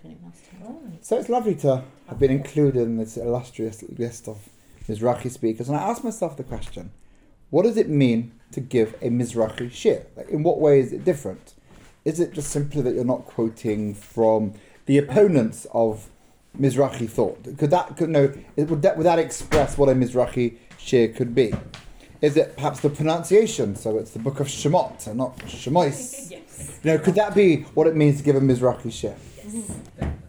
opening last time. So it's lovely to have been included in this illustrious list of Mizrahi speakers. And I asked myself the question what does it mean to give a Mizrahi shiur? Like, in what way is it different? Is it just simply that you're not quoting from the opponents of Mizrahi thought? Could that, could, no, would that, would that express what a Mizrahi shiur could be? Is it perhaps the pronunciation? So it's the book of Shemot and not Shemois. Yes. You know, could that be what it means to give a Mizrahi shiur?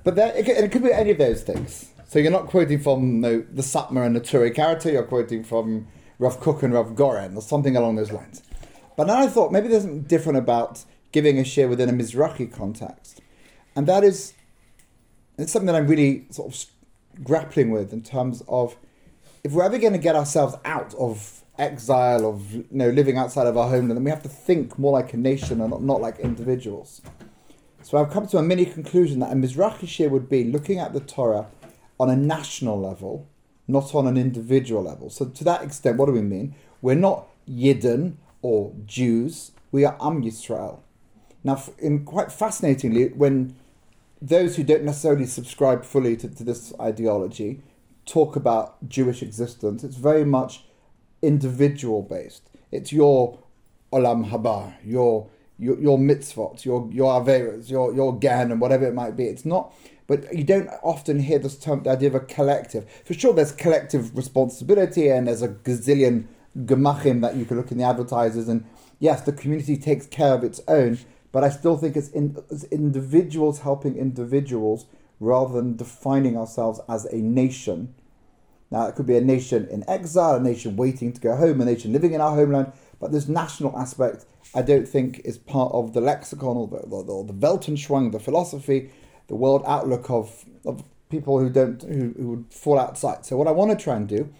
But there, it, could, it could be any of those things. So you're not quoting from no, the Satmar and the Neturei Karta, you're quoting from Rav Kook and Rav Goren or something along those lines. But now I thought maybe there's something different about giving a shiur within a Mizrahi context. And that is it's something that I'm really sort of grappling with in terms of if we're ever going to get ourselves out of exile, of you know, living outside of our homeland, then we have to think more like a nation and not, not like individuals. So I've come to a mini conclusion that a Mizrahi shir would be looking at the Torah on a national level, not on an individual level. So to that extent, what do we mean? We're not Yidden or Jews, we are Am Yisrael. Now, in quite fascinatingly, when those who don't necessarily subscribe fully to, to this ideology talk about Jewish existence, it's very much individual based. It's your olam haba, your your, your mitzvot, your your averas, your your gan, and whatever it might be. It's not, but you don't often hear this term, the idea of a collective. For sure, there's collective responsibility, and there's a gazillion gemachim that you can look in the advertisers, and yes, the community takes care of its own. But I still think it's, in, it's individuals helping individuals rather than defining ourselves as a nation. Now, it could be a nation in exile, a nation waiting to go home, a nation living in our homeland, but this national aspect, I don't think, is part of the lexicon or the, the, Weltanschauung, the philosophy, the world outlook of, of people who don't who, who would fall outside. So, what I want to try and do,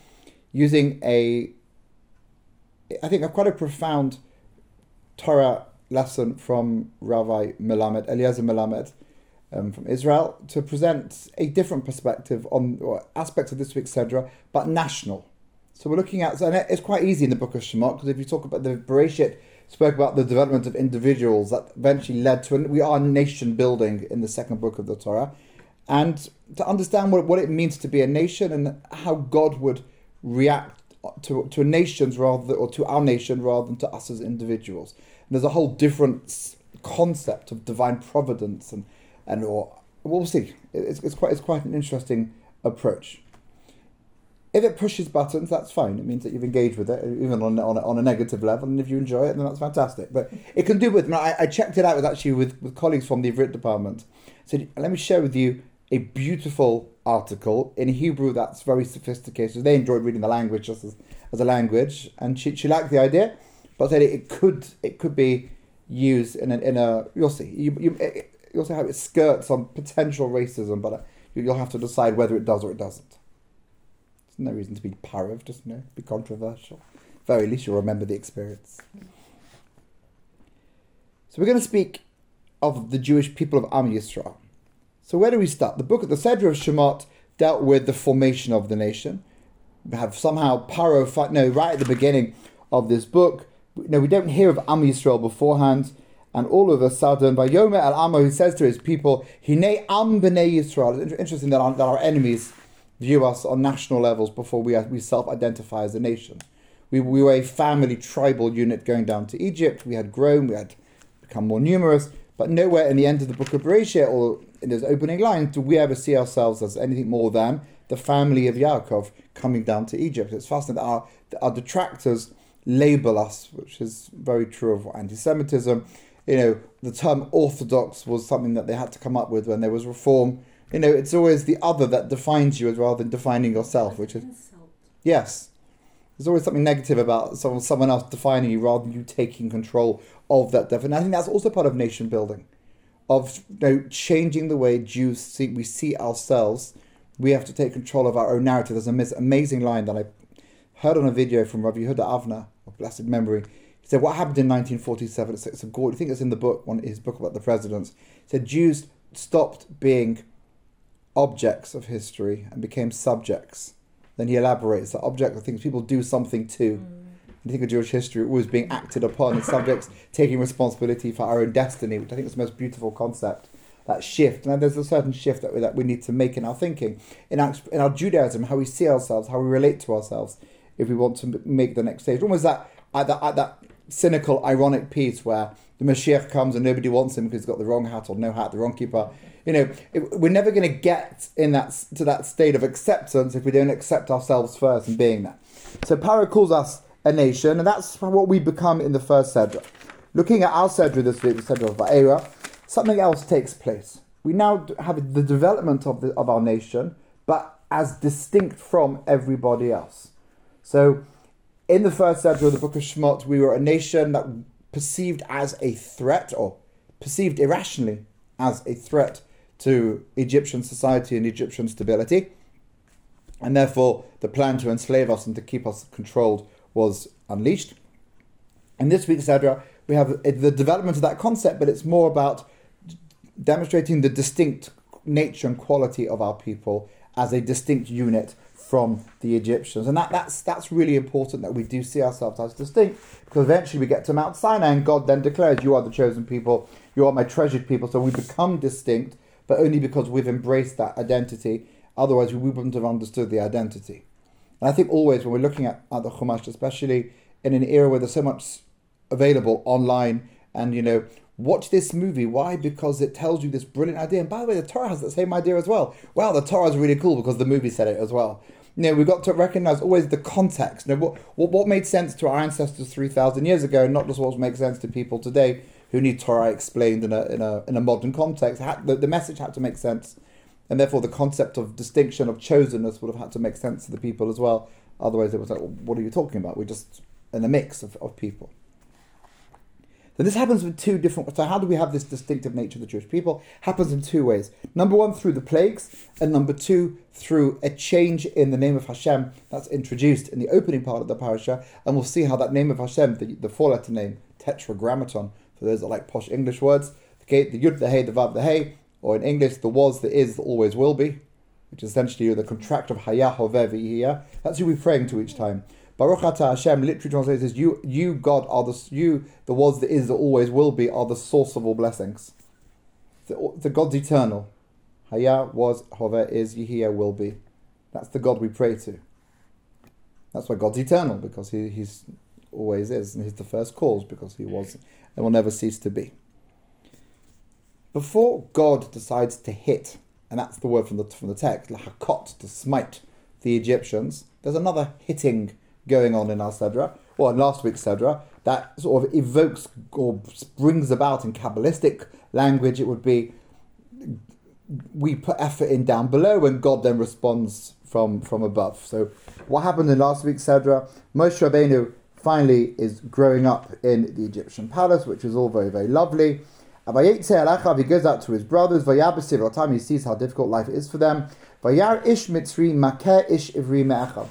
using a, I think, a quite a profound Torah lesson from Rabbi Melamed, Eliezer Melamed, um, from Israel, to present a different perspective on aspects of this week's Sedra, but national. So we're looking at, and it's quite easy in the book of Shemot, because if you talk about the Bereshit, spoke about the development of individuals that eventually led to, we are nation building in the second book of the Torah, and to understand what, what it means to be a nation and how God would react to, to nations rather or to our nation rather than to us as individuals. And there's a whole different concept of divine providence and and or we'll see. It's, it's quite it's quite an interesting approach. If it pushes buttons, that's fine. It means that you've engaged with it, even on on a, on a negative level. And if you enjoy it, then that's fantastic. But it can do with. I, I checked it out with actually with, with colleagues from the Ivrit department. So let me share with you a beautiful article in Hebrew that's very sophisticated. They enjoyed reading the language just as, as a language, and she, she liked the idea, but said it, it could it could be used in a, in a you'll see you, you it, you'll see how it skirts on potential racism, but uh, you'll have to decide whether it does or it doesn't. No reason to be parav, just know, be controversial. Very least you'll remember the experience. So we're going to speak of the Jewish people of Am Yisrael. So where do we start? The book, of the Sedra of Shemot, dealt with the formation of the nation. We have somehow Paro, no, right at the beginning of this book. No, we don't hear of Am Yisrael beforehand. And all of a sudden, by Yom al Amo, he says to his people, Hine Am B'nei Yisrael. It's interesting that our, that our enemies view us on national levels before we, we self identify as a nation. We, we were a family tribal unit going down to Egypt. We had grown, we had become more numerous, but nowhere in the end of the book of Bereshit or in those opening lines do we ever see ourselves as anything more than the family of Yaakov coming down to Egypt. It's fascinating that our, our detractors label us, which is very true of anti Semitism you know, the term orthodox was something that they had to come up with when there was reform. You know, it's always the other that defines you as rather than defining yourself, which is yes. There's always something negative about someone someone else defining you rather than you taking control of that definition. I think that's also part of nation building, of you know, changing the way Jews see we see ourselves. We have to take control of our own narrative. There's an amazing line that I heard on a video from Rabbi Yehuda Avner of blessed memory He said, what happened in 1947? It's, it's a I think it's in the book, one his book about the presidents. He said Jews stopped being objects of history and became subjects. Then he elaborates that object of things people do something to. Mm. You think of Jewish history, always being acted upon, and subjects taking responsibility for our own destiny, which I think is the most beautiful concept that shift. Now, there's a certain shift that we, that we need to make in our thinking, in our, in our Judaism, how we see ourselves, how we relate to ourselves, if we want to make the next stage. Almost that at that, at that cynical, ironic piece where the Mashiach comes and nobody wants him because he's got the wrong hat or no hat, the wrong kippah. You know, it, we're never going to get in that to that state of acceptance if we don't accept ourselves first and being that. So Paro calls us a nation, and that's what we become in the first Sedra. Looking at our Sedra this week, the Sedra of Va'era, something else takes place. We now have the development of, the, of our nation, but as distinct from everybody else. So, in the first Sedra of the book of Shemot, we were a nation that perceived as a threat, or perceived irrationally as a threat to Egyptian society and Egyptian stability. And therefore, the plan to enslave us and to keep us controlled was unleashed. In this week's Sedra, we have the development of that concept, but it's more about demonstrating the distinct nature and quality of our people as a distinct unit from the Egyptians. And that, that's, that's really important that we do see ourselves as distinct because eventually we get to Mount Sinai and God then declares, You are the chosen people, you are my treasured people. So we become distinct, but only because we've embraced that identity. Otherwise, we wouldn't have understood the identity. And I think always when we're looking at, at the Chumash, especially in an era where there's so much available online and, you know, watch this movie. Why? Because it tells you this brilliant idea. And by the way, the Torah has the same idea as well. Wow, the Torah is really cool because the movie said it as well you know, we've got to recognize always the context. You what, what, what made sense to our ancestors 3,000 years ago, not just what makes sense to people today who need Torah explained in a, in a, in a modern context. The, the message had to make sense. And therefore, the concept of distinction, of chosenness, would have had to make sense to the people as well. Otherwise, it was like, what are you talking about? We're just in a mix of, of people. So this happens with two different. So how do we have this distinctive nature of the Jewish people? Happens in two ways. Number one, through the plagues, and number two, through a change in the name of Hashem that's introduced in the opening part of the parasha, and we'll see how that name of Hashem, the, the four-letter name, Tetragrammaton, for those that like posh English words, the, the Yud, the Hey, the Vav, the Hey, or in English, the was, the is, the always will be, which is essentially the contract of Hayah, Hoveh, That's who we're praying to each time. Baruch Ata Hashem literally translates as you, you God are the you the was that is that always will be are the source of all blessings. The, the God's eternal. Haya was Hove is Yehia will be. That's the God we pray to. That's why God's eternal because he he's always is and he's the first cause because he was and will never cease to be. Before God decides to hit, and that's the word from the from the text, lahakot to smite the Egyptians. There's another hitting going on in our Sedra, or in last week's Sedra, that sort of evokes or brings about in Kabbalistic language, it would be we put effort in down below and God then responds from, from above. So what happened in last week's Sedra, Moshe Rabbeinu finally is growing up in the Egyptian palace, which is all very, very lovely. He goes out to his brothers. He sees how difficult life is for them.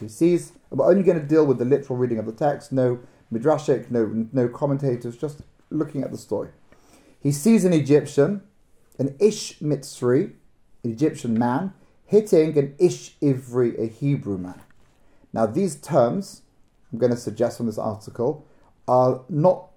He sees we're only going to deal with the literal reading of the text, no midrashic, no, no commentators, just looking at the story. He sees an Egyptian, an Ish Mitzri, an Egyptian man, hitting an Ish Ivri, a Hebrew man. Now, these terms, I'm going to suggest from this article, are not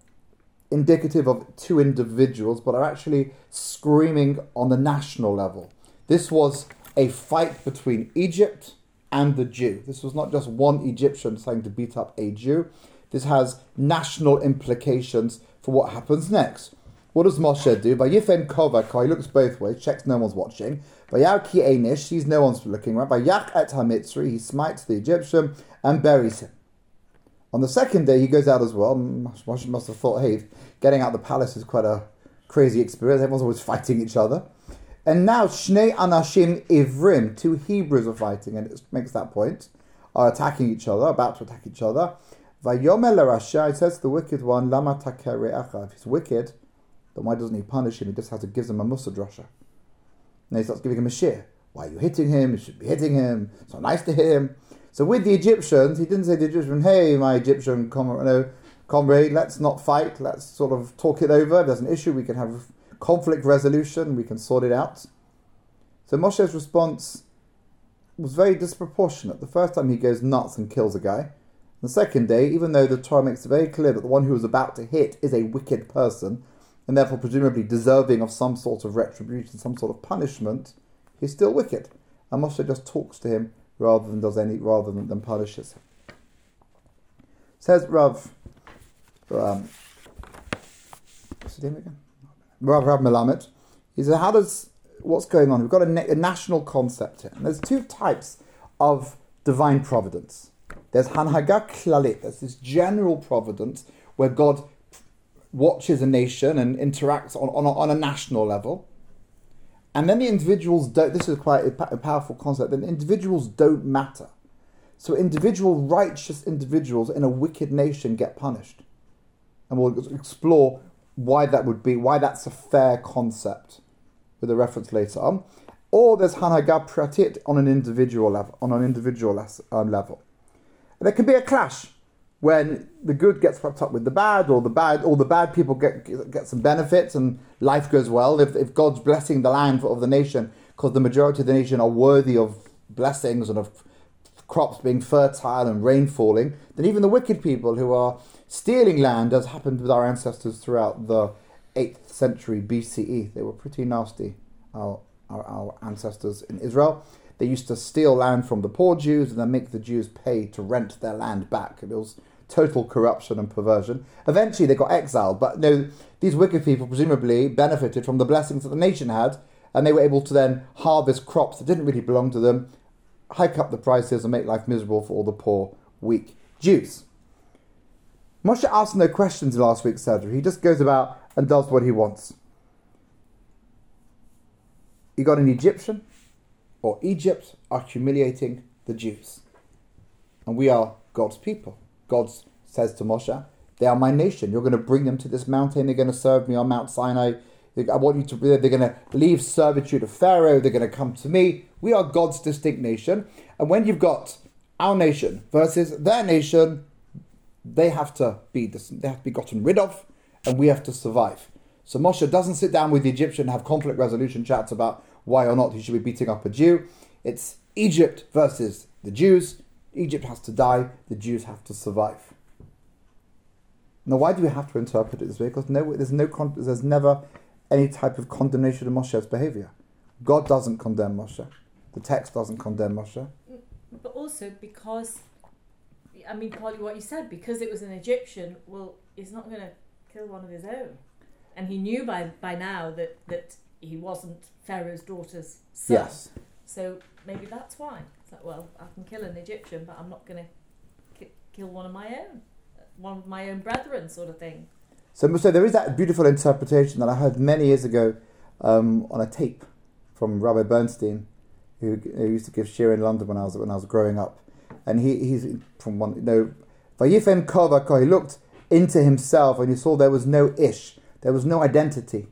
indicative of two individuals, but are actually screaming on the national level. This was a fight between Egypt and the Jew. This was not just one Egyptian trying to beat up a Jew. This has national implications for what happens next. What does Moshe do? Vayifen Kovak, he looks both ways, checks no one's watching. By Ki Enish, sees no one's looking right. Vayach et Hamitzri, he smites the Egyptian and buries him. On the second day, he goes out as well. Mm, Moshe must have thought, hey, getting out the palace is quite a crazy experience. Everyone's always fighting each other. And now Shnei Anashim Ivrim, two Hebrews are fighting, and it makes that point, are attacking each other, about to attack each other. Vayomer Rasha, it says to the wicked one, Lama If he's wicked, then why doesn't he punish him? He just has to give him a mussar drasha. And he starts giving him a shiur. Why are you hitting him? You should be hitting him. It's not nice to hit him. So with the Egyptians, he didn't say to the Egyptian, hey, my Egyptian comrade, no, comrade, let's not fight. Let's sort of talk it over. If there's an issue, we can have conflict resolution, we can sort it out. So Moshe's response was very disproportionate. The first time he goes nuts and kills a guy. The second day, even though the Torah makes it very clear that the one who was about to hit is a wicked person, and therefore presumably deserving of some sort of retribution, some sort of punishment, he's still wicked. And Moshe just talks to him rather than does any rather than, than punishes him. Says Rav um, what's his name again? Rav, Rav Melamed. He said, how does what's going on? We've got a, na- a national concept here. And there's two types of divine providence. There's Hanhaga Klalit, there's this general providence where God watches a nation and interacts on, on, a, on a national level. And then the individuals don't, this is quite a, powerful concept, then individuals don't matter. So individual righteous individuals in a wicked nation get punished. And we'll explore why that would be, why that's a fair concept with a reference later on. Or there's Hanhaga Pratit on an individual level, on an individual um, level. And there can be a clash when the good gets wrapped up with the bad, or the bad, or the bad people get get some benefits and life goes well. If, if God's blessing the land of the nation, because the majority of the nation are worthy of blessings and of crops being fertile and rain falling, then even the wicked people who are stealing land, as happened with our ancestors throughout the 8th century BCE, they were pretty nasty, our, our, our ancestors in Israel. They used to steal land from the poor Jews and then make the Jews pay to rent their land back. It was total corruption and perversion. Eventually, they got exiled, but no, these wicked people presumably benefited from the blessings that the nation had, and they were able to then harvest crops that didn't really belong to them, hike up the prices, and make life miserable for all the poor, weak Jews. Moshe asks no questions in last week's Sedra. He just goes about and does what he wants. You got an Egyptian or Egypt are humiliating the Jews. And we are God's people. God says to Moshe, They are my nation. You're going to bring them to this mountain. They're going to serve me on Mount Sinai. I want you to, they're going to leave servitude of Pharaoh. They're going to come to me. We are God's distinct nation. And when you've got our nation versus their nation, they have to be they have to be gotten rid of, and we have to survive. So Moshe doesn't sit down with the Egyptian and have conflict resolution chats about why or not he should be beating up a Jew. It's Egypt versus the Jews. Egypt has to die, the Jews have to survive. Now, why do we have to interpret it this way? Because no, there's, no, there's never any type of condemnation of Moshe's behavior. God doesn't condemn Moshe. The text doesn't condemn Moshe. But also because, I mean, partly what you said, because it was an Egyptian, well, he's not going to kill one of his own. And he knew by, by now that, that he wasn't Pharaoh's daughter's son. Yes. So maybe that's why. It's like, well, I can kill an Egyptian, but I'm not going to ki- kill one of my own, one of my own brethren, sort of thing. So, so there is that beautiful interpretation that I heard many years ago um, on a tape from Rabbi Bernstein, who, who, used to give shiur in London when I was when I was growing up, and he he's from one know, Vayifen Kova he looked into himself and he saw there was no ish, there was no identity.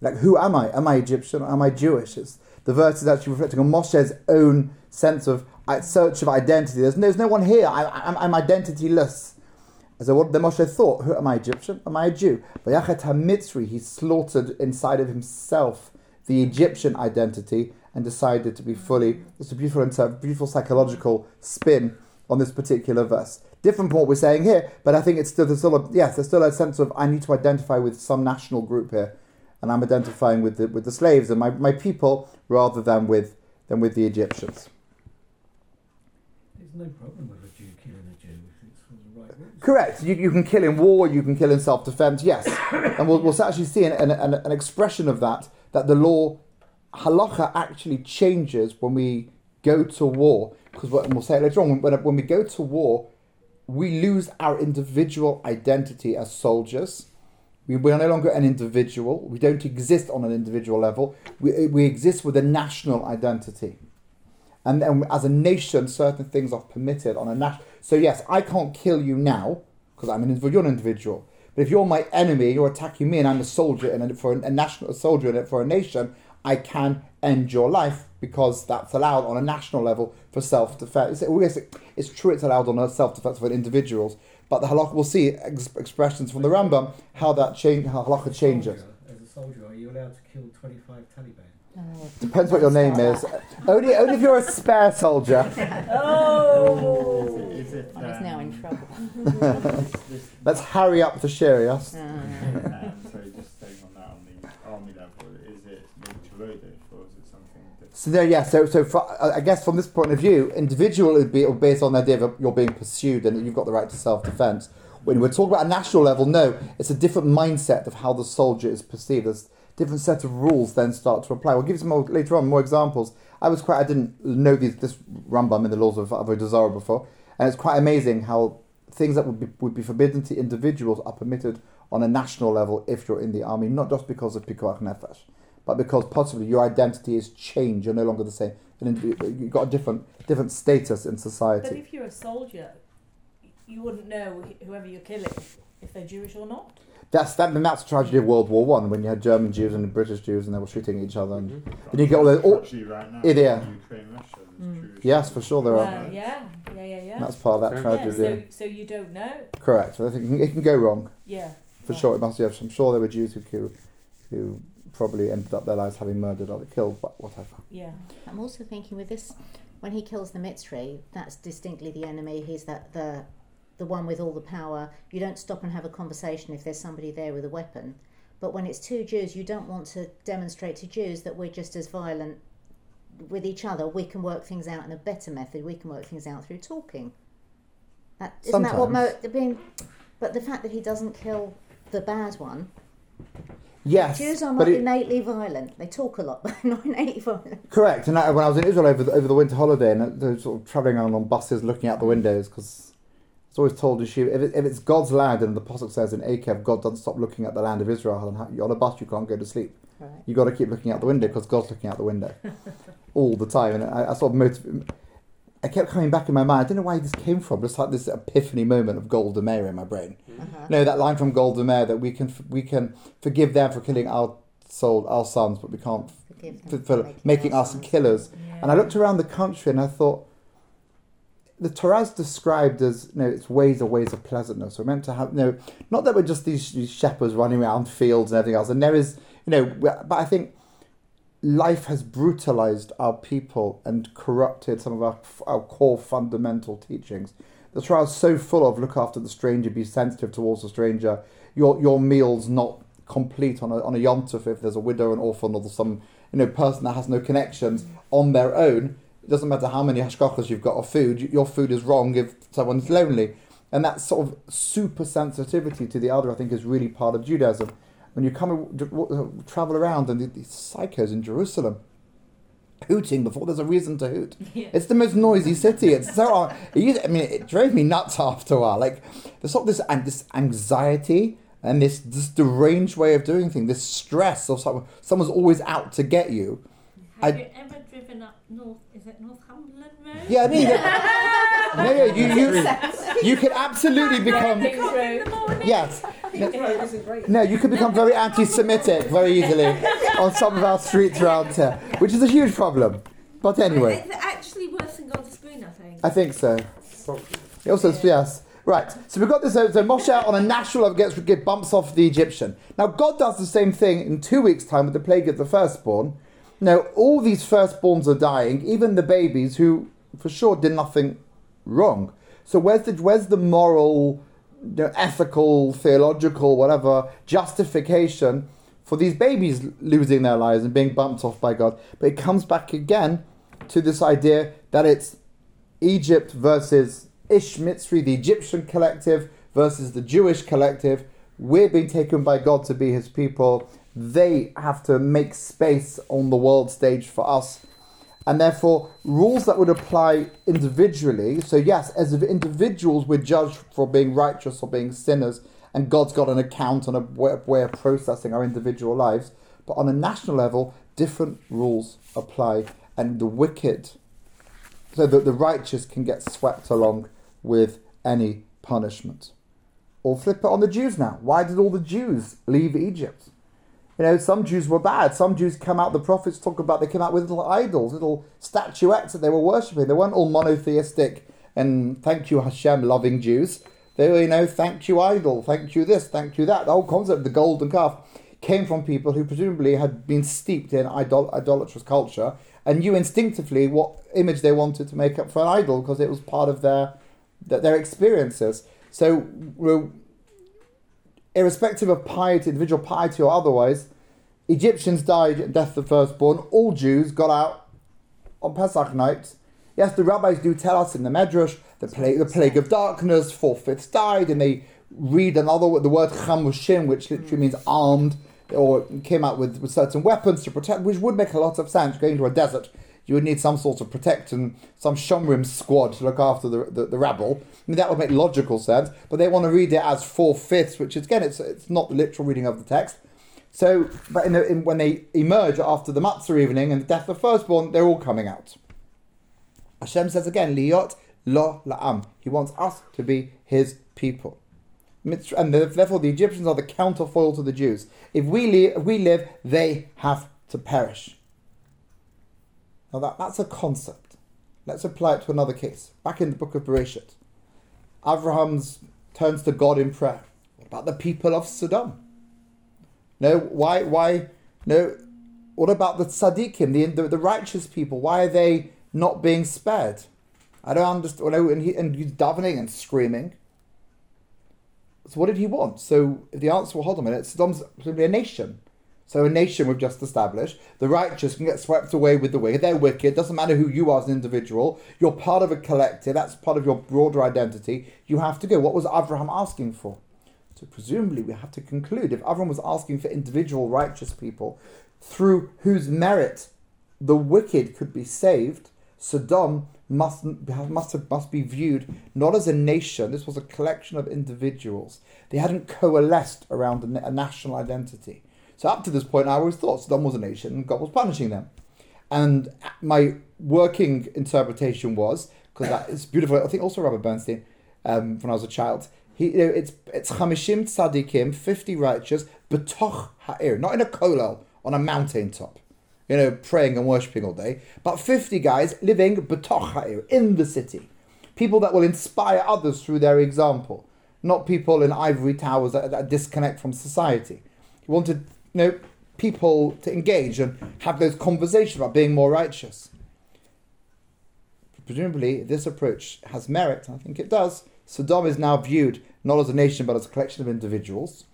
Like, who am I? Am I Egyptian am I Jewish? It's, the verse is actually reflecting on Moshe's own sense of uh, search of identity. There's, there's no one here. I, I'm, I'm identityless. So what the Moshe thought, who am I Egyptian? Am I a Jew? Vayachet HaMitzri, he slaughtered inside of himself the Egyptian identity and decided to be fully, it's a beautiful, beautiful psychological spin on this particular verse. Different from what we're saying here, but I think it's still, there's still a, yes, there's still a sense of I need to identify with some national group here and I'm identifying with the, with the slaves and my, my people rather than with, than with the Egyptians. There's no problem with a Jew killing a Jew if it's for the right reason. Correct. You, you can kill in war, you can kill in self defense, yes. and we'll, we'll actually see an, an, an expression of that, that the law, halacha, actually changes when we go to war. Because we'll say it later on, when, when we go to war, we lose our individual identity as soldiers we, we are no longer an individual. We don't exist on an individual level. We, we exist with a national identity. And then as a nation, certain things are permitted on a national. So, yes, I can't kill you now because I'm an individual. You're an individual. But if you're my enemy, you're attacking me, and I'm a soldier and for a national a soldier and for a nation, I can end your life because that's allowed on a national level for self defense. It's, it's true, it's allowed on a self defense for individuals, but the halakha will see ex- expressions from the Rambam how that change, how halakha changes. As a soldier, are you allowed to kill 25 Taliban? Depends what your name is. only, only if you're a spare soldier. oh! Is it, One is now in um, trouble. this- this- Let's hurry up the shiur, yes? Uh, um, sorry, just So there, yeah. So, so for, uh, I guess from this point of view, individual would be based on the idea of you're being pursued and that you've got the right to self-defense. When we're talking about a national level, no, it's a different mindset of how the soldier is perceived. There's different set of rules then start to apply. We'll give you some more later on, more examples. I was quite, I didn't know these, this Rambam in the laws of Avodah before, and it's quite amazing how things that would be would be forbidden to individuals are permitted on a national level if you're in the army, not just because of pikuach nefesh but because possibly your identity is changed, you're no longer the same. And you've got a different different status in society. But if you're a soldier, you wouldn't know whoever you're killing if they're Jewish or not. That's that, and that's the tragedy of World War One when you had German Jews and British Jews and they were shooting each other. And Mm-hmm. then you get all those. All, right now, Yeah, yeah. Ukraine, Russia, Mm. Yes, for sure there Uh, are. yeah, yeah, yeah, yeah. That's part of that Yeah, yeah, tragedy. so, so you don't know. Correct. I think it can go wrong Yeah. for Right. sure. It must. Yes, I'm sure there were Jews who who, who probably ended up their lives having murdered or killed, but whatever. Yeah. I'm also thinking with this, when he kills the Mitzri, that's distinctly the enemy. He's that the the one with all the power. You don't stop and have a conversation if there's somebody there with a weapon. But when it's two Jews, you don't want to demonstrate to Jews that we're just as violent with each other. We can work things out in a better method. We can work things out through talking. That, isn't that what Mo, I mean, But the fact that he doesn't kill the bad one, Yes, Jews are not it- innately violent. They talk a lot, but they're not innately violent. Correct. And I, when I was in Israel over the, over the winter holiday, and were sort of traveling around on buses, looking out the windows, because it's always told you, if, it, if it's God's land, and the Apostle says in Eikev, God doesn't stop looking at the land of Israel, and you're on a bus, you can't go to sleep. Right. You got to keep looking out the window because God's looking out the window all the time. And I, I sort of motiv- I kept coming back in my mind. I don't know where this came from. Just like this epiphany moment of Golda Meir in my brain. Uh-huh. No, that line from Golda Meir that we can we can forgive them for killing our soul, our sons, but we can't Forgive for, for making our us sons. killers. yeah. And I looked around the country and I thought, the Torah is described as, you know, its ways are ways of pleasantness. We're meant to have, you know, not that we're just these, these shepherds running around fields and everything else. And there is, you know, but I think life has brutalized our people and corrupted some of our, our core fundamental teachings. The Torah is so full of look after the stranger, be sensitive towards the stranger. Your your meal's not complete on a on a Yom Tov if there's a widow, an orphan, or some you know person that has no connections on their own. It doesn't matter how many hashgachas you've got of food. Your food is wrong if someone's lonely, and that sort of super sensitivity to the other, I think, is really part of Judaism. When you come and uh, travel around and these psychos in Jerusalem hooting before there's a reason to hoot. Yeah. It's the most noisy city. It's so. It used, I mean, it drove me nuts after a while. Like there's sort of this and this anxiety and this this deranged way of doing things. This stress of someone. Someone's always out to get you. Have I- you ever driven up North? Is it Northumberland Road? Yeah, I mean, no, yeah, you you you could absolutely become yes. Right, great. No, you could become very anti-Semitic very easily on some of our streets around here, which is a huge problem. But anyway, It's actually worse than God's Spoon, I think. I think so. It also, yes. Right, so we've got this. So so Moshe on a national level gets, gets bumps off the Egyptian. Now God does the same thing in two weeks' time with the plague of the firstborn. Now all these firstborns are dying, even the babies who, for sure, did nothing wrong. So where's the where's the moral, you know, ethical, theological, whatever justification for these babies losing their lives and being bumped off by God? But it comes back again to this idea that it's Egypt versus Ish Mitzri, the Egyptian collective, versus the Jewish collective. We're being taken by God to be his people. They have to make space on the world stage for us. And therefore, rules that would apply individually. So, yes, as individuals, we're judged for being righteous or being sinners, and God's got an account and a way, of processing our individual lives. But on a national level, different rules apply, and the wicked so that the righteous can get swept along with any punishment. Or flip it on the Jews now. Why did all the Jews leave Egypt? You know, some Jews were bad. Some Jews come out, the prophets talk about they came out with little idols, little statuettes that they were worshipping. They weren't all monotheistic and thank you Hashem loving Jews. They were, you know, thank you idol, thank you this, thank you that. The whole concept of the golden calf came from people who presumably had been steeped in idol- idolatrous culture and knew instinctively what image they wanted to make up for an idol because it was part of their their, their experiences. So, we're- irrespective of piety, individual piety or otherwise, Egyptians died, at death of the firstborn. All Jews got out on Pesach night. Yes, the rabbis do tell us in the Medrash the plague, the plague of darkness, four fifths died, and they read another the word chamushim, which literally means armed, or came out with, with certain weapons to protect, which would make a lot of sense. Going to a desert, you would need some sort of protection, some shomrim squad to look after the, the, the rabble. I mean, that would make logical sense, but they want to read it as four fifths, which is, again, it's, it's not the literal reading of the text. So, but in the, in, when they emerge after the Matzah evening and the death of the firstborn, they're all coming out. Hashem says again, Liot lo la'am. He wants us to be his people. And therefore, the Egyptians are the counterfoil to the Jews. If we, li- if we live, they have to perish. Now, that, that's a concept. Let's apply it to another case. Back in the book of Bereshit, Abraham's turns to God in prayer. What about the people of Sodom? No, why, why, no, what about the tzaddikim, the, the, the righteous people? Why are they not being spared? I don't understand. No, and, he, and he's davening and screaming. So what did he want? So the answer, well, hold on a minute, Sodom's simply a nation. So a nation we've just established. The righteous can get swept away with the wicked. They're wicked. Doesn't matter who you are as an individual. You're part of a collective. That's part of your broader identity. You have to go. What was Abraham asking for? So presumably we have to conclude if Abraham was asking for individual righteous people through whose merit the wicked could be saved, Sodom must must have, must be viewed not as a nation. This was a collection of individuals. They hadn't coalesced around a national identity. So up to this point, I always thought Sodom was a nation and God was punishing them. And my working interpretation was because that is beautiful. I think also Rabbi Bernstein, um, when I was a child, he you know, it's it's chamishim tzadikim, fifty righteous, betoch ha'ir, not in a kolel on a mountain top, you know, praying and worshiping all day, but fifty guys living betoch ha'ir in the city, people that will inspire others through their example, not people in ivory towers that, that disconnect from society. He wanted you know people to engage and have those conversations about being more righteous. Presumably, this approach has merit, I think it does. Sodom is now viewed not as a nation but as a collection of individuals.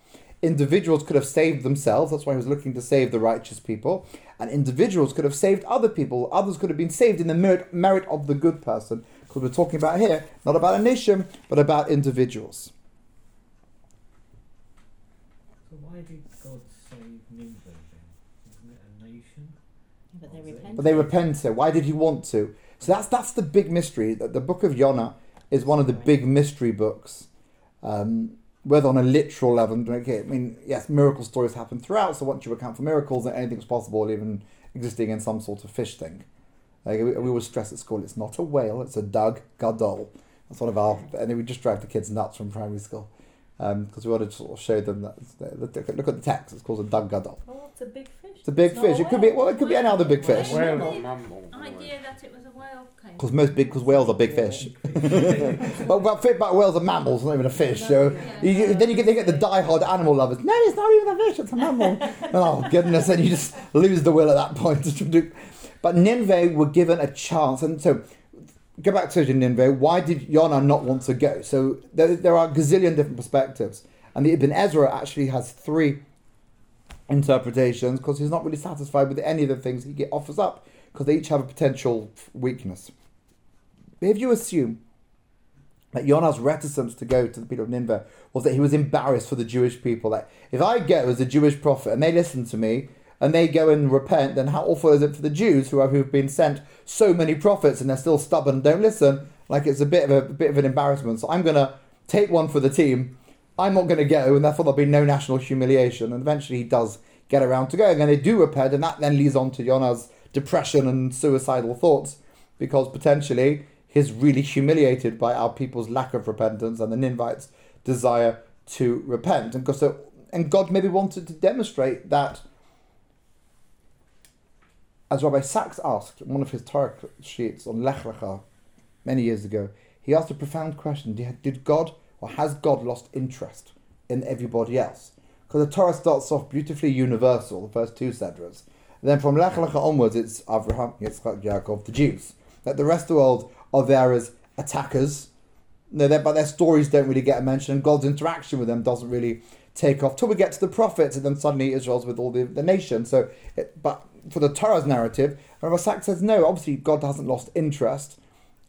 Individuals could have saved themselves, that's why he was looking to save the righteous people, and individuals could have saved other people. Others could have been saved in the merit, merit of the good person, because we're talking about here not about a nation but about individuals. So why did God save Nineveh then? Isn't it a nation? But they But repent. But they repented. Why did he want to? So that's that's the big mystery. That the book of Yonah is one of the big mystery books. Um, whether on a literal level, okay, I mean, yes, miracle stories happen throughout. So once you account for miracles, then anything's possible, even existing in some sort of fish thing. Like we, we always stress at school, it's not a whale, it's a Dag Gadol. That's one of our, and then we just drive the kids nuts from primary school Um, because we wanted to sort of show them that. Look at the text; it's called a Dag Gadol. Oh, it's a big fish. It's a big not a fish. It could be well, it could be another big fish. Whale. Whale mammal. idea that it was a whale. Because most big, because whales are big fish. Well, but, fit, but whales are mammals, not even a fish. So you, you- then you get, they get the die-hard animal lovers. No, it's not even a fish; it's a mammal. oh goodness! And you just lose the will at that point. but Nineveh were given a chance, and so go back to Nineveh. Why did Yonah not want to go? So there, there are a gazillion different perspectives, and the Ibn Ezra actually has three interpretations because he's not really satisfied with any of the things he offers up because they each have a potential weakness. But if you assume that Yonah's reticence to go to the people of Nineveh was that he was embarrassed for the Jewish people, that if I go as a Jewish prophet and they listen to me and they go and repent, then how awful is it for the Jews who have who've been sent so many prophets and they're still stubborn and don't listen? Like it's a bit of a, a bit of an embarrassment. So I'm gonna take one for the team. I'm not to go, and therefore there'll be no national humiliation. And eventually he does get around to going, and they do repent, and that then leads on to Yonah's depression and suicidal thoughts, because potentially he's really humiliated by our people's lack of repentance and the Ninevites' desire to repent. And, so, and God maybe wanted to demonstrate that, as Rabbi Sacks asked in one of his Torah sheets on Lech Lecha many years ago, he asked a profound question: Did God or has God lost interest in everybody else? Because the Torah starts off beautifully universal, the first two sedras. Then from Lech Lecha onwards, it's Avraham, Yitzchak, Yaakov, the Jews. That the rest of the world are there as attackers, no, but their stories don't really get a mention. and God's interaction with them doesn't really take off till we get to the prophets, and then suddenly Israel's with all the, the nation. So, it, but for the Torah's narrative, and Rasak says no. Obviously, God hasn't lost interest,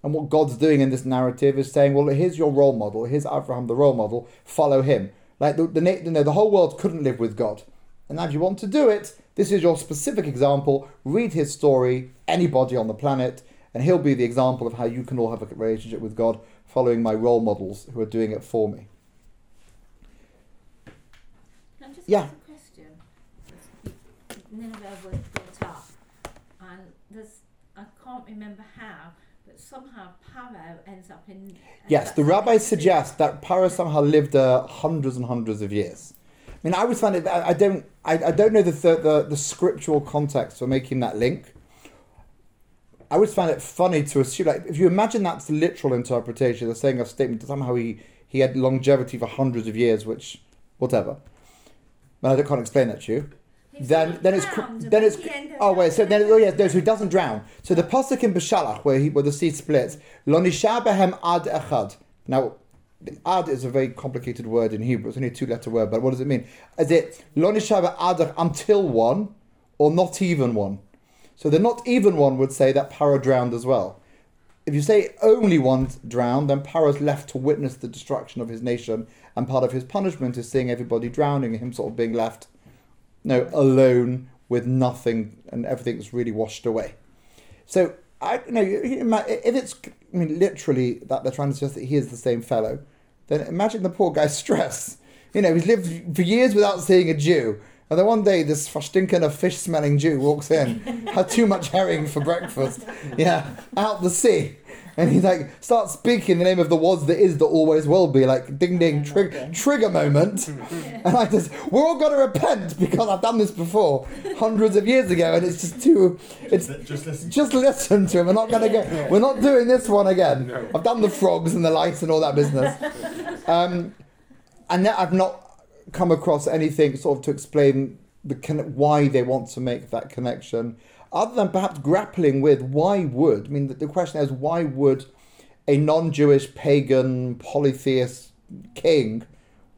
and what God's doing in this narrative is saying, well, here's your role model. Here's Abraham, the role model. Follow him. Like the the, you know, the whole world couldn't live with God, and now if you want to do it, this is your specific example. Read his story. Anybody on the planet, and he'll be the example of how you can all have a relationship with God, following my role models who are doing it for me. Can I just Yeah. ask a question? Nineveh was built up, and there's I can't remember how, but somehow Paro ends up in. ends Yes, up the rabbis suggest that Paro somehow lived uh, hundreds and hundreds of years. I mean, I always find it. I, I don't. I, I don't know the, the the the scriptural context for making that link. I always find it funny to assume, like, if you imagine that's the literal interpretation, they're saying a statement that somehow he he had longevity for hundreds of years, which whatever. But I can't explain that to you. He then then it's then it's oh wait so then oh yes those who doesn't drown. So the pasuk in Beshalach where he where the sea splits lo behem ad echad. Now ad is a very complicated word in Hebrew. It's only a two letter word but what does it mean? Is it lo ad until one or not even one? So the not even one would say that Paro drowned as well. If you say only one drowned, then Paro's left to witness the destruction of his nation, and part of his punishment is seeing everybody drowning and him sort of being left, no, alone with nothing, and everything's really washed away. So I you know if it's I mean literally that they're trying to suggest that he is the same fellow, then imagine the poor guy's stress. You know, he's lived for years without seeing a Jew. And then one day, this stinking of fish smelling Jew walks in, had too much herring for breakfast, yeah, out the sea. And he's like, starts speaking in the name of the was, that is, that always will be, like ding ding, trig- trigger moment. And I just, we're all going to repent because I've done this before, hundreds of years ago, and it's just too, it's just listen. just listen to him. We're not going to go. We're not doing this one again. I've done the frogs and the lights and all that business. Um, and yet I've not come across anything sort of to explain the con- why they want to make that connection, other than perhaps grappling with why would. I mean, the, the question is why would a non-Jewish pagan polytheist king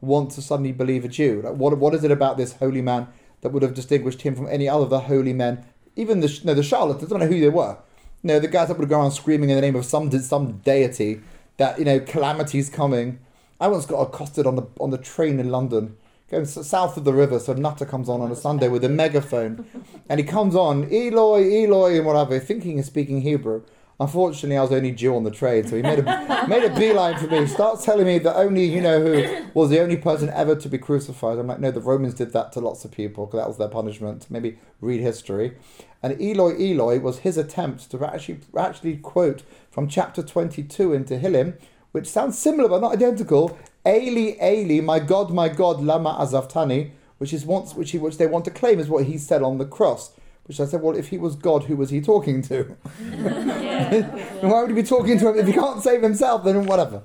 want to suddenly believe a Jew? Like, what what is it about this holy man that would have distinguished him from any other of the holy men? Even the no, the charlatans. I don't know who they were. No, the guys that would go around screaming in the name of some some deity that you know calamity's coming. I once got accosted on the on the train in London, going south of the river. So Nutter comes on on a Sunday with a megaphone, and he comes on Eloi, Eloi, and whatever, thinking he's speaking Hebrew. Unfortunately, I was only Jew on the train, so he made a made a beeline for me. Starts telling me that only you know who was the only person ever to be crucified. I'm like, no, the Romans did that to lots of people because that was their punishment. Maybe read history. And Eloi, Eloi was his attempt to actually actually quote from chapter 22 in Tehillim, which sounds similar but not identical. Eli, Eli, my God, my God, lama azavtani, which is once which he which they want to claim is what he said on the cross. Which I said, well, if he was God, who was he talking to? Why would he be talking to him if he can't save himself? Then whatever.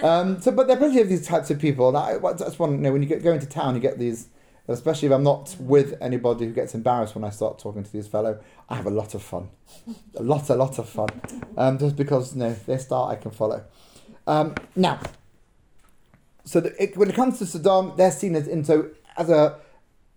Um, so, but there are plenty of these types of people. That's one. You know, when you get, go into town, you get these. Especially if I'm not with anybody who gets embarrassed when I start talking to these fellow, I have a lot of fun, a lot, a lot of fun, um, just because you know they start, I can follow. Um, now, so it, when it comes to Sodom, they're seen as into as a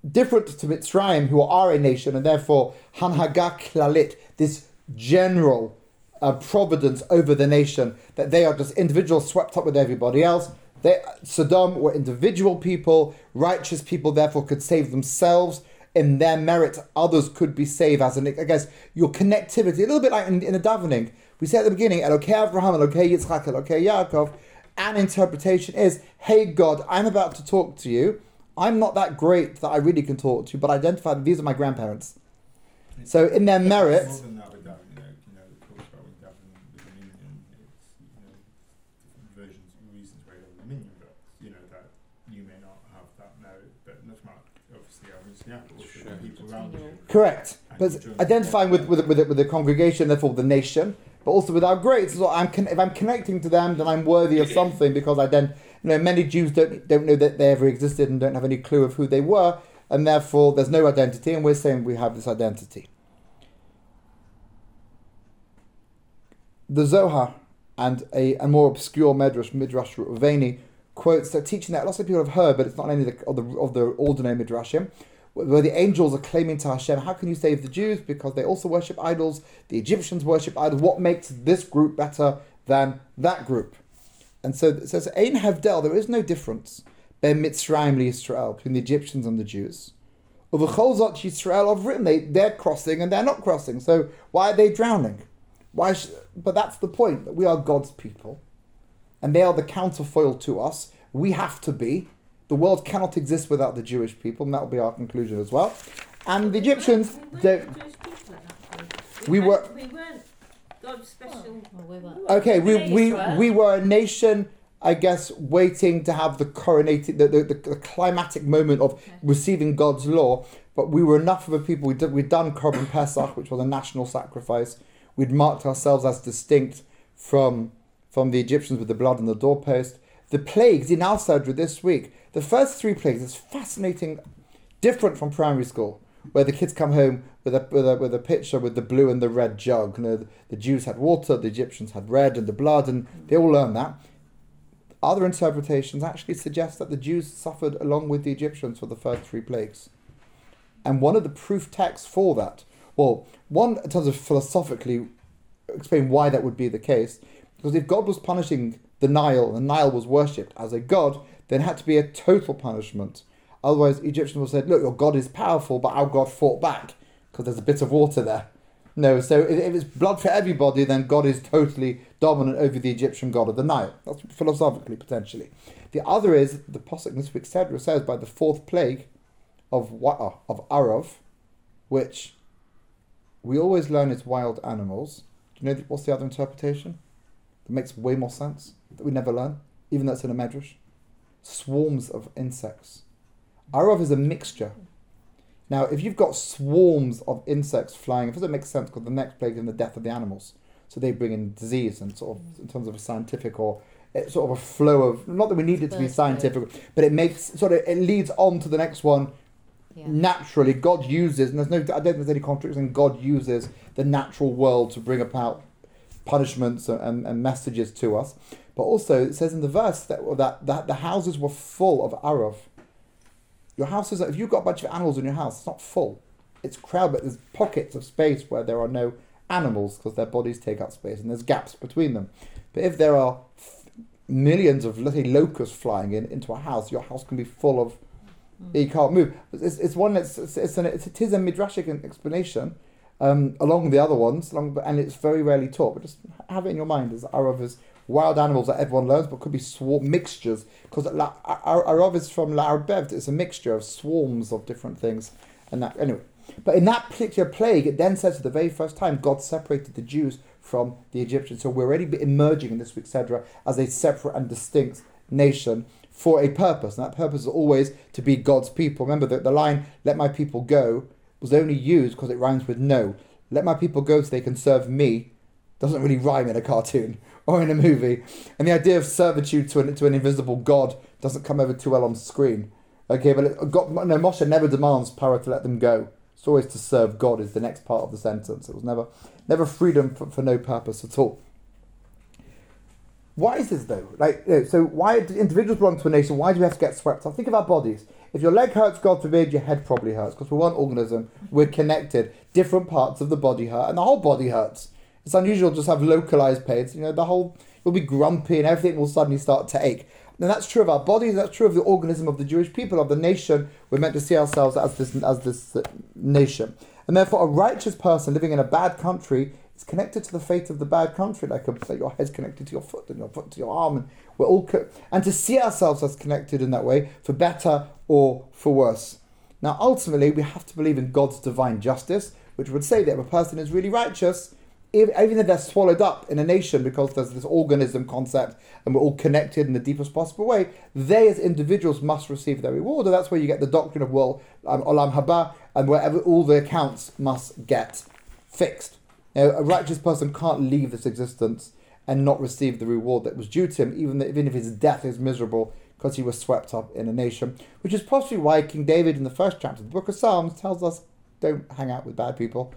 different to Mitzrayim, who are a nation, and therefore Hanhaga Klalit, this general uh, providence over the nation, that they are just individuals swept up with everybody else. They, Sodom were individual people, righteous people, therefore could save themselves in their merit. Others could be saved as an, I guess, your connectivity, a little bit like in, in the davening. We say at the beginning, Elokei Abraham, Elokei Yitzchak, Elokei Yaakov. An interpretation is, hey God, I'm about to talk to you. I'm not that great that I really can talk to you, but identify that these are my grandparents. So in their merit, More than that with that, you know, you know, it talks about with Gavin with Dominion, it's, you know, different versions, reasons why you have Dominion, but, you know, that you may not have that merit, but not much, obviously, obviously, yeah, but also the people around you. Correct. But identifying with with, with, the, with the congregation, therefore the nation, but also with our greats. So I'm con- if I'm connecting to them, then I'm worthy of something because I then you know many Jews don't don't know that they ever existed and don't have any clue of who they were, and therefore there's no identity, and we're saying we have this identity. The Zohar and a, a more obscure Midrash, Midrash Ruveni, quotes that teaching that lots of people have heard, but it's not any of the of the, of the ordinary midrashim, where the angels are claiming to Hashem, "How can you save the Jews because they also worship idols? The Egyptians worship idols. What makes this group better than that group?" And so it says, "Ein Havdel." There is no difference ben Israel between the Egyptians and the Jews. Uv'chol zot Yisrael have written they they're crossing and they're not crossing. So why are they drowning? Why? Sh- but that's the point that we are God's people, and they are the counterfoil to us. We have to be. The world cannot exist without the Jewish people, and that will be our conclusion as well. And the Egyptians, We they, weren't Jewish people at that point. We weren't- were- We weren't God's special. Oh, well, we were. okay, we, They we, we were a nation, I guess, waiting to have the coronated, the, the, the, the climatic moment of Okay. receiving God's law, but we were enough of a people. We'd, we'd done Korban Pesach, which was a national sacrifice. We'd marked ourselves as distinct from from the Egyptians with the blood on the doorpost. The plagues in our Sedra this week, the first three plagues is fascinating, different from primary school, where the kids come home with a with a, with a pitcher with the blue and the red jug. You know, the, the Jews had water, the Egyptians had red and the blood, and they all learned that. Other interpretations actually suggest that the Jews suffered along with the Egyptians for the first three plagues. And one of the proof texts for that, well, one in terms of philosophically explain why that would be the case, because if God was punishing the Nile, the Nile was worshipped as a god, then had to be a total punishment. Otherwise, Egyptians would have said, look, your God is powerful, but our God fought back because there's a bit of water there. No, so if, it's blood for everybody, then God is totally dominant over the Egyptian god of the Nile. That's philosophically, potentially. The other is, the this week said, says by the fourth plague of, wa- uh, of Arav, which we always learn is wild animals. Do you know what's the other interpretation? That makes way more sense, that we never learn, even though it's in a medrash. Swarms of insects. Arav is a mixture. Now, if you've got swarms of insects flying, it doesn't make sense because the next plague is the death of the animals. So they bring in disease and sort of, in terms of a scientific or eh, sort of a flow of, not that we need it to be scientific, but it makes, sort of, it leads on to the next one Yeah. naturally. God uses, and there's no, I don't think there's any contradiction, God uses the natural world to bring about punishments and, and, and messages to us. But also, it says in the verse that, that, that the houses were full of Arav. Your house is, if you've got a bunch of animals in your house, it's not full. It's crowded, but there's pockets of space where there are no animals because their bodies take up space and there's gaps between them. But if there are millions of little locusts flying in into a house, your house can be full of. You can't move. It's, it's one that's it's, it's an, it's, it is a midrashic explanation, um, along with the other ones, along, and it's very rarely taught. But just have it in your mind as Arav is wild animals that everyone learns, but could be swarm mixtures because our Arav is from La'arbev. It's a mixture of swarms of different things, and that anyway. But in that particular plague, it then says for the very first time, God separated the Jews from the Egyptians. So we're already emerging in this week's Sedra as a separate and distinct nation for a purpose. And that purpose is always to be God's people. Remember that the line, let my people go, was only used because it rhymes with no. Let my people go so they can serve me doesn't really rhyme in a cartoon or in a movie. And the idea of servitude to an, to an invisible God doesn't come over too well on screen. Okay, but it, uh, God, no, Moshe never demands power to let them go. It's always to serve God is the next part of the sentence. It was never never freedom for, for no purpose at all. Why is this though? Like, you know, so why do individuals belong to a nation? Why do we have to get swept up? Think of our bodies. If your leg hurts, God forbid, your head probably hurts because we're one organism. We're connected. Different parts of the body hurt, and the whole body hurts. It's unusual to just have localized pains. You know, the whole you'll be grumpy, and everything will suddenly start to ache. And that's true of our bodies. That's true of the organism of the Jewish people, of the nation. We're meant to see ourselves as this as this uh, nation, and therefore, a righteous person living in a bad country is connected to the fate of the bad country, like, a, like your head's connected to your foot and your foot to your arm, and we're all co- and to see ourselves as connected in that way, for better or for worse. Now, ultimately, we have to believe in God's divine justice, which would say that if a person is really righteous, even if they're swallowed up in a nation because there's this organism concept and we're all connected in the deepest possible way, they as individuals must receive their reward. And that's where you get the doctrine of, well, um, olam haba, and wherever all the accounts must get fixed. Now, a righteous person can't leave this existence and not receive the reward that was due to him, even, even if his death is miserable because he was swept up in a nation. Which is possibly why King David, in the first chapter of the book of Psalms, tells us don't hang out with bad people.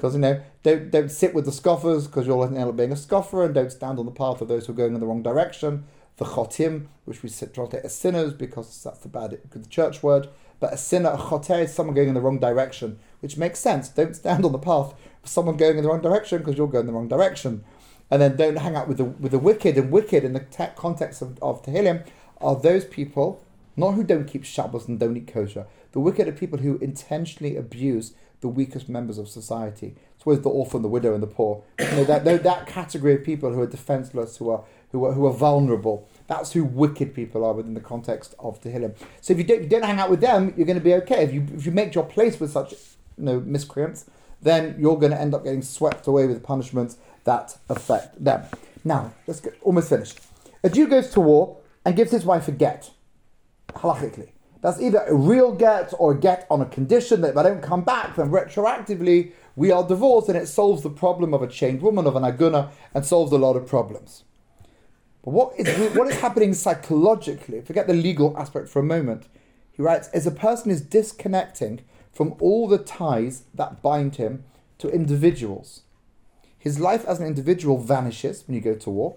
Because, you know, don't, don't sit with the scoffers because you'll end up being a scoffer, and don't stand on the path of those who are going in the wrong direction. the chotim, which we translate as sinners because that's the bad the church word. But a sinner, a choter, is someone going in the wrong direction, which makes sense. Don't stand on the path of someone going in the wrong direction because you're going in the wrong direction. And then don't hang out with the with the wicked. And wicked in the te- context of, of Tehillim are those people, not who don't keep Shabbos and don't eat kosher. The wicked are people who intentionally abuse the weakest members of society. It's always the orphan, the widow, and the poor. You know, that, that, category of people who are defenseless, who are who are, who are vulnerable. That's who wicked people are within the context of Tehillim. So if you don't, you don't hang out with them, you're going to be okay. If you if you make your place with such you know miscreants, then you're going to end up getting swept away with punishments that affect them. Now let's get almost finished. A Jew goes to war and gives his wife a get, halachically. That's either a real get or a get on a condition that if I don't come back, then retroactively we are divorced, and it solves the problem of a chained woman, of an aguna, and solves a lot of problems. But what is what is happening psychologically? Forget the legal aspect for a moment. He writes, as a person is disconnecting from all the ties that bind him to individuals. His life as an individual vanishes when you go to war.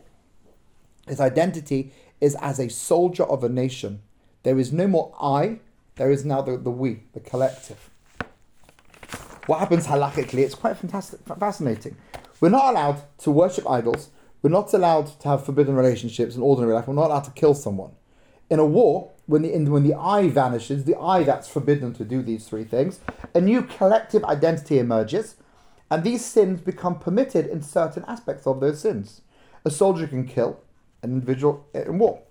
His identity is as a soldier of a nation. There is no more I, there is now the, the we, the collective. What happens halachically? It's quite fantastic, fascinating. We're not allowed to worship idols. We're not allowed to have forbidden relationships in ordinary life. We're not allowed to kill someone. In a war, when the when the I vanishes, the I that's forbidden to do these three things, a new collective identity emerges, and these sins become permitted in certain aspects of those sins. A soldier can kill an individual in war.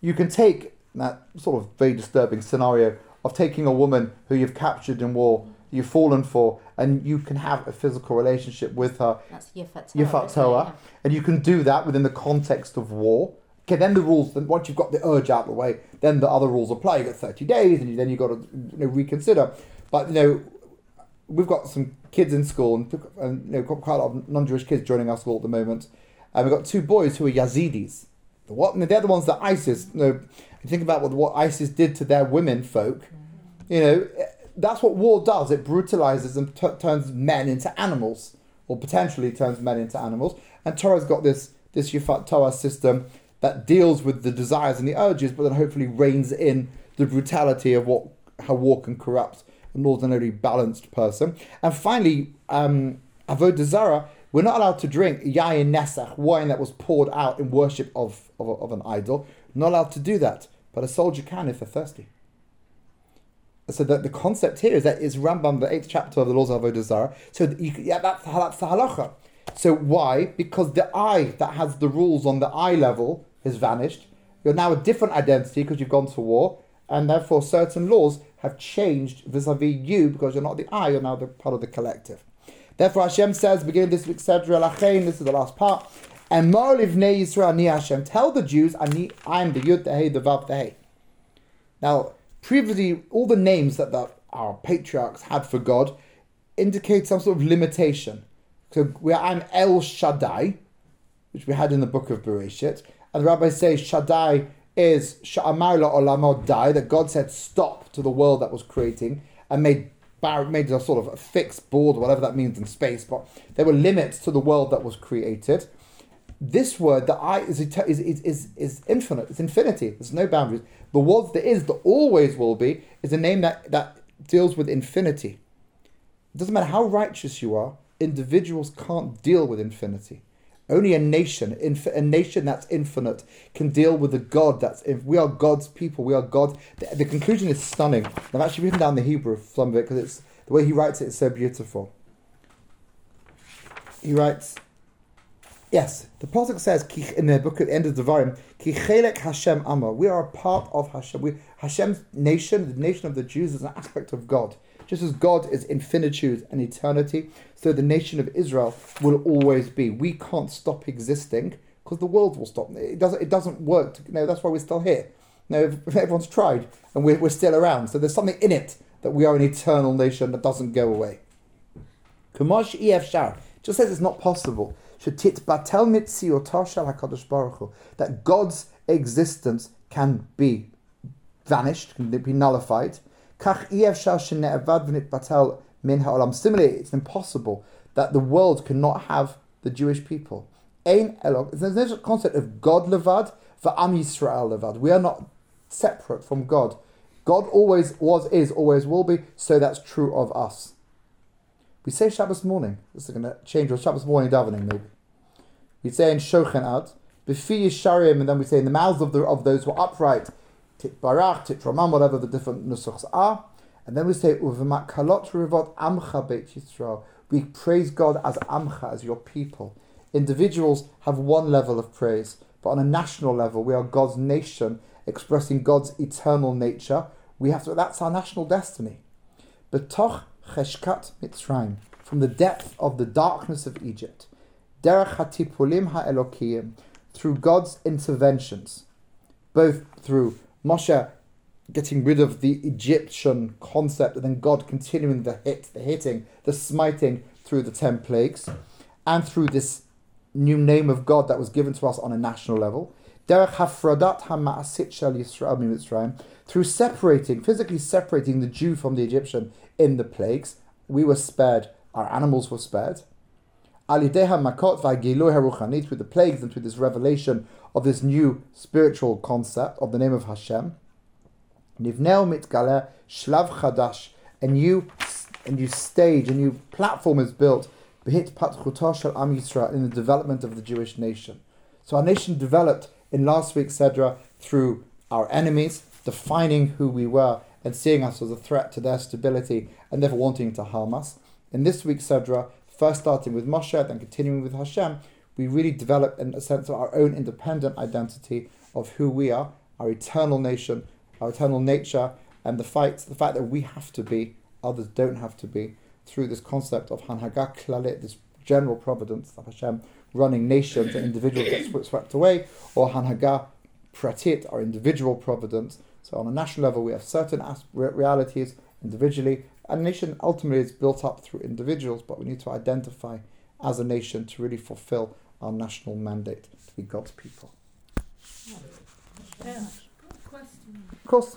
You can take that sort of very disturbing scenario of taking a woman who you've captured in war, you've fallen for, and you can have a physical relationship with her, That's Torah, and you can do that within the context of war. Okay, then the rules. Then once you've got the urge out of the way, then the other rules apply. You've got thirty days, and then you've got to you know, reconsider. But you know, we've got some kids in school, and, and you know, got quite a lot of non-Jewish kids joining our school at the moment. And we've got two boys who are Yazidis. The what? They're the ones that ISIS. You know, you think about what what ISIS did to their women folk. You know, that's what war does. It brutalizes and t- turns men into animals, or potentially turns men into animals. And Torah's got this this Yefat To'ar system that deals with the desires and the urges, but then hopefully reins in the brutality of what how war can corrupt an ordinarily balanced person. And finally, um, Avodah Zarah, we're not allowed to drink yayin nesech, wine that was poured out in worship of, of, of an idol. Not allowed to do that, but a soldier can if they're thirsty. So the, the concept here is that it's Rambam, the eighth chapter of the laws of Avodah Zarah. So you, yeah, that's, that's the halacha. So why? Because the I that has the rules on the I level has vanished. You're now a different identity because you've gone to war, and therefore certain laws have changed vis-a-vis you because you're not the I, you're now the part of the collective. Therefore Hashem says, beginning this week, Sedra Lachen, this is the last part, and Mar Livnei Yisrael Ani Hashem, tell the Jews, I'm the Yud, the Hey, the Vav, the Hey. Now, previously, all the names that the, our patriarchs had for God indicate some sort of limitation. So where I'm El Shaddai, which we had in the book of Bereshit, and the rabbis say Shaddai is Sha'amar Olamod Dai, that God said stop to the world that was creating and made made a sort of a fixed board, whatever that means in space, but there were limits to the world that was created. This word, the I, is, is, is, is, infinite, it's infinity, there's no boundaries. The was, there is, the always will be, is a name that, that deals with infinity. It doesn't matter how righteous you are, individuals can't deal with infinity. Only a nation, inf- a nation that's infinite, can deal with a God that's. If we are God's people, we are God. The, the conclusion is stunning. I've actually written down the Hebrew of it because it's the way he writes it is so beautiful. He writes, yes, the pasuk says in the book at the end of Devarim, "Ki chelek Hashem amo." We are a part of Hashem. We, Hashem's nation, the nation of the Jews, is an aspect of God. Just as God is infinitude and eternity, so the nation of Israel will always be. We can't stop existing because the world will stop. It doesn't. It doesn't work. To, no, that's why we're still here. No, everyone's tried, and we're, we're still around. So there's something in it that we are an eternal nation that doesn't go away. Kumash EF Shar just says it's not possible. That God's existence can be vanished, can be nullified. Similarly, it's impossible that the world cannot have the Jewish people. There's no concept of God levad For Am Yisrael levad. We are not separate from God. God always was, is, always will be, so that's true of us. We say Shabbos morning. This is going to change your Shabbos morning davening, maybe. We say in Shochen Ad, Befi Yisharim, and then we say in the mouths of, the, of those who are upright, Tit Barach, Tit Ramam, whatever the different nusuchs are. And then we say, Uvemat Kalot Rivot Amcha Beit Yisrael. We praise God as Amcha, as your people. Individuals have one level of praise, but on a national level, we are God's nation, expressing God's eternal nature. We have to, that's our national destiny. Betoch Cheshkat Mitzrayim, from the depth of the darkness of Egypt, Derech HaTipulim HaElokiyim, through God's interventions, both through Moshe getting rid of the Egyptian concept and then God continuing the hit, the hitting, the smiting through the ten plagues, and through this new name of God that was given to us on a national level. Derech hafradat hamaasit shel Yisrael mitzrayim, through separating, physically separating the Jew from the Egyptian in the plagues, we were spared. Our animals were spared. Alideha makot v'agilu heruchani, through the plagues and through this revelation of this new spiritual concept of the name of Hashem. Nivneo mitgale shlav chadash, a new, a new stage, a new platform is built in the development of the Jewish nation. So our nation developed in last week's Sedra through our enemies defining who we were and seeing us as a threat to their stability and therefore wanting to harm us. In this week's Sedra, first starting with Moshe, then continuing with Hashem, we really developed in a sense of our own independent identity of who we are, our eternal nation, our eternal nature, and the fight, the fact that we have to be, others don't have to be, through this concept of Hanhaga Klalit, this general providence of Hashem running nations and individuals get swept away, or Hanhaga Pratit, our individual providence. So on a national level, we have certain as- realities individually. A nation ultimately is built up through individuals, but we need to identify as a nation to really fulfill our national mandate to be God's people. Yeah. Question. Of course,